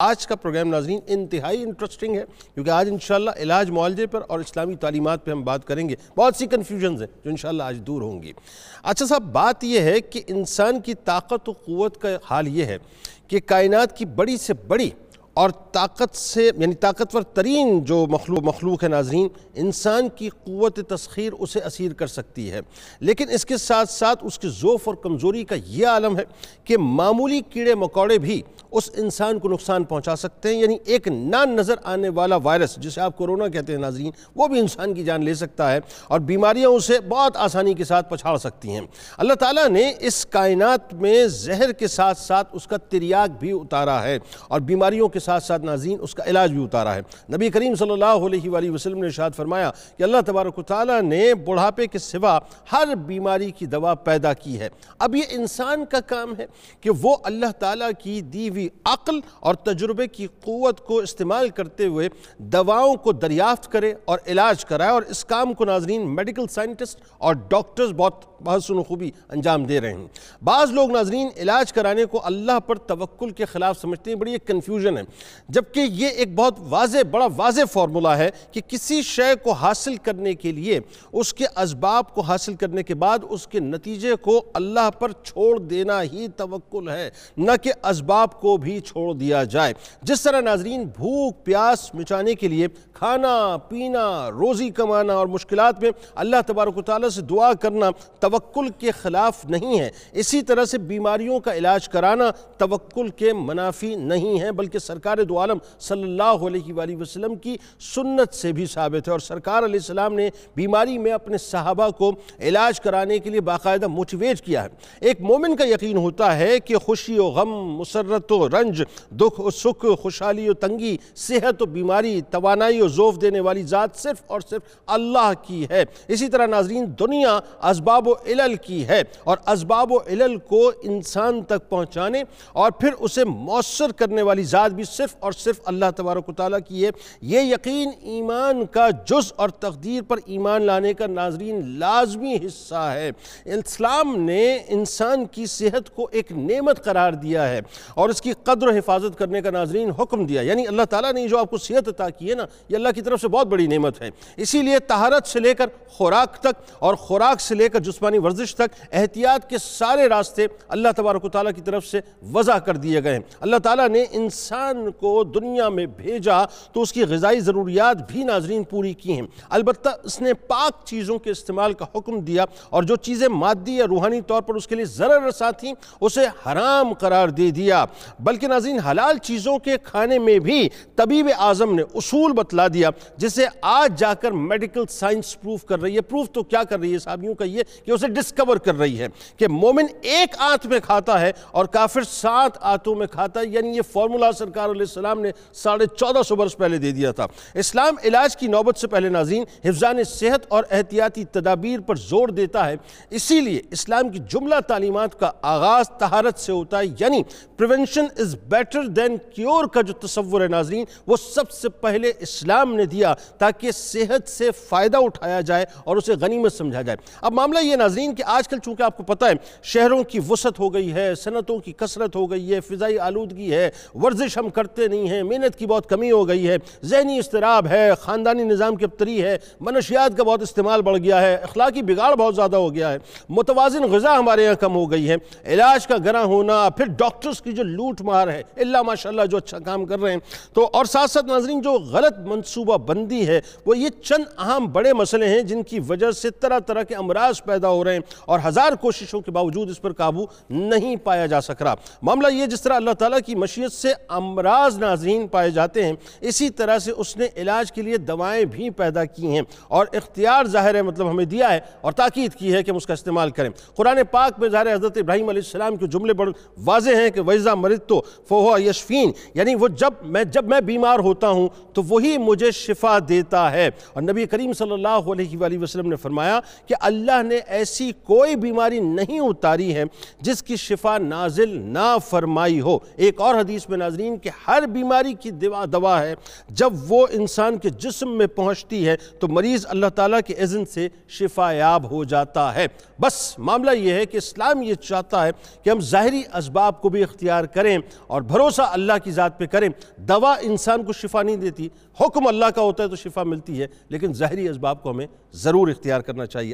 آج کا پروگرام ناظرین انتہائی انٹرسٹنگ ہے، کیونکہ آج انشاءاللہ علاج معالجے پر اور اسلامی تعلیمات پہ ہم بات کریں گے۔ بہت سی کنفیوژنز ہیں جو انشاءاللہ آج دور ہوں گی۔ اچھا صاحب، بات یہ ہے کہ انسان کی طاقت و قوت کا حال یہ ہے کہ کائنات کی بڑی سے بڑی اور طاقت سے یعنی طاقتور ترین جو مخلوق مخلوق ہے ناظرین، انسان کی قوت تسخیر اسے اسیر کر سکتی ہے۔ لیکن اس کے ساتھ ساتھ اس کی ذوف اور کمزوری کا یہ عالم ہے کہ معمولی کیڑے مکوڑے بھی اس انسان کو نقصان پہنچا سکتے ہیں یعنی ایک نہ نظر آنے والا وائرس جسے آپ کورونا کہتے ہیں ناظرین، وہ بھی انسان کی جان لے سکتا ہے اور بیماریاں اسے بہت آسانی کے ساتھ پچھاڑ سکتی ہیں۔ اللہ تعالیٰ نے اس کائنات میں زہر کے ساتھ ساتھ اس کا تریاک بھی اتارا ہے اور بیماریوں کے ساتھ ساتھ ناظرین اس کا علاج بھی اتارا ہے۔ نبی کریم صلی اللہ علیہ وآلہ وسلم نے ارشاد فرمایا کہ اللہ تبارک و تعالیٰ نے بڑھاپے کے سوا ہر بیماری کی دوا پیدا کی ہے۔ اب یہ انسان کا کام ہے کہ وہ اللہ تعالیٰ کی دی ہوئی عقل اور تجربے کی قوت کو استعمال کرتے ہوئے دواؤں کو دریافت کرے اور علاج کرائے اور اس کام کو ناظرین میڈیکل سائنٹسٹ اور ڈاکٹرز بہت بہت سن خوبی انجام دے رہے ہیں۔ بعض لوگ ناظرین علاج کرانے کو اللہ پر توکل کے خلاف سمجھتے ہیں، بڑی ایک کنفیوژن ہے۔ جبکہ یہ ایک بہت واضح، بڑا واضح فارمولا ہے کہ کسی شے کو حاصل کرنے کے لیے، اس کے اسباب کو حاصل کرنے کے بعد اس کے نتیجے کو اللہ پر چھوڑ دینا ہی توکل ہے، نہ کہ اسباب کو بھی چھوڑ دیا جائے۔ جس طرح ناظرین بھوک، پیاس مچانے کے لیے کھانا، پینا، روزی کمانا اور مشکلات میں اللہ تبارک و تعالیٰ سے دعا کرنا توکل کے خلاف نہیں ہے، اسی طرح سے بیماریوں کا علاج کرانا توکل کے منافی نہیں ہے، بلکہ سر سرکار دو عالم صلی اللہ علیہ وآلہ وسلم کی سنت سے بھی ثابت ہے اور سرکار علیہ السلام نے بیماری میں اپنے صحابہ کو علاج کرانے کے لیے باقاعدہ موٹیویٹ کیا ہے۔ ایک مومن کا یقین ہوتا ہے کہ خوشی و غم، مسرت و رنج، دکھ و سکھ، خوشحالی و تنگی، صحت و بیماری، توانائی و ذوف دینے والی ذات صرف اور صرف اللہ کی ہے۔ اسی طرح ناظرین، دنیا اسباب و علل کی ہے اور اسباب و علل کو انسان تک پہنچانے اور پھر اسے مؤثر کرنے والی ذات بھی صرف اور صرف اللہ تبارک و تعالیٰ کی ہے۔ یہ یقین ایمان کا جز اور تقدیر پر ایمان لانے کا ناظرین لازمی حصہ ہے۔ اسلام نے انسان کی صحت کو ایک نعمت قرار دیا ہے اور اس کی قدر و حفاظت کرنے کا ناظرین حکم دیا۔ یعنی اللہ تعالیٰ نے جو آپ کو صحت عطا کی ہے نا، یہ اللہ کی طرف سے بہت بڑی نعمت ہے۔ اسی لیے طہارت سے لے کر خوراک تک اور خوراک سے لے کر جسمانی ورزش تک احتیاط کے سارے راستے اللہ تبارک و تعالیٰ کی طرف سے وضع کر دیے گئے ہیں۔ اللہ تعالیٰ نے انسان کو دنیا میں بھیجا تو اس کی غذائی ضروریات بھی ناظرین پوری کی ہیں۔ البتہ اس نے پاک چیزوں کے استعمال کا حکم دیا اور جو چیزیں مادی یا روحانی طور پر اس کے لیے ضرر رسا تھیں، اسے حرام قرار دے دیا۔ بلکہ ناظرین، حلال چیزوں کے کھانے میں بھی طبیب اعظم نے اصول بتلا دیا، جسے آج جا کر میڈیکل سائنس پروف کر رہی ہے۔ پروف تو کیا کر رہی ہے؟ صحابیوں کا یہ کہ اسے ڈسکور کر رہی ہے کہ مومن ایک آنت میں کھاتا ہے اور کافر سات آنتوں میں کھاتا ہے۔ یعنی یہ فارمولا سرکار سرکار علیہ السلام نے ساڑھے چودہ سو برس پہلے دے دیا تھا۔ اسلام علاج کی نوبت سے پہلے ناظرین حفظان صحت اور احتیاطی تدابیر پر زور دیتا ہے۔ اسی لیے اسلام کی جملہ تعلیمات کا آغاز طہارت سے ہوتا ہے۔ یعنی prevention is better than cure کا جو تصور ہے ناظرین، وہ سب سے پہلے اسلام نے دیا تاکہ صحت سے فائدہ اٹھایا جائے اور اسے غنیمت سمجھا جائے۔ اب معاملہ یہ ناظرین کہ آج کل چونکہ آپ کو پتہ ہے شہروں کی وسعت ہو گئی ہے، صنعتوں کی کثرت ہو گئی ہے، فضائی آلودگی ہے، ورزش ہم کرتے نہیں ہیں، محنت کی بہت کمی ہو گئی ہے۔ ذہنی استراب ہے، خاندانی نظام کی ابتری ہے، منشیات کا بہت استعمال بڑھ گیا ہے، اخلاقی بگاڑ بہت زیادہ ہو گیا ہے۔ متوازن غذا ہمارے یہاں کم ہو گئی ہے۔ علاج کا گراں ہونا، پھر ڈاکٹرز کی جو لوٹ مار ہے، اللہ ماشاءاللہ جو اچھا کام کر رہے ہیں۔ تو اور ساتھ ساتھ ناظرین، جو غلط منصوبہ بندی ہے، وہ یہ چند اہم بڑے مسئلے ہیں جن کی وجہ سے طرح طرح کے امراض پیدا ہو رہے ہیں اور ہزار کوششوں کے باوجود اس پر قابو نہیں پایا جا سک رہا۔ معاملہ یہ جس طرح اللہ تعالیٰ کی مشیت سے امراض ناظرین پائے جاتے ہیں۔ اسی طرح سے اس نے علاج کے لیے دوائیں بھی پیدا کی ہیں اور اختیار ظاہر ہے مطلب ہمیں دیا ہے اور تاکید کی ہے کہ ہم اس کا استعمال کریں۔ قرآن پاک میں ظاہر حضرت ابراہیم علیہ السلام کے جملے بڑے واضح ہیں کہ ویزا مرد تو فوہ یشفین یعنی وہ جب میں جب میں بیمار ہوتا ہوں تو وہی مجھے شفا دیتا ہے۔ اور نبی کریم صلی اللہ علیہ وآلہ وسلم نے فرمایا کہ اللہ نے ایسی کوئی بیماری نہیں اتاری ہے جس کی شفا نازل نہ فرمائی ہو۔ ایک اور حدیث میں ناظرین کہ ہر بیماری کی دوا دوا ہے۔ جب وہ انسان کے جسم میں پہنچتی ہے تو مریض اللہ تعالیٰ کے اذن سے شفا یاب ہو جاتا ہے۔ بس معاملہ یہ ہے کہ اسلام یہ چاہتا ہے کہ ہم ظاہری اسباب کو بھی اختیار کریں اور بھروسہ اللہ کی ذات پہ کریں۔ دوا انسان کو شفا نہیں دیتی، حکم اللہ کا ہوتا ہے تو شفا ملتی ہے، لیکن ظاہری اسباب کو ہمیں ضرور اختیار کرنا چاہیے۔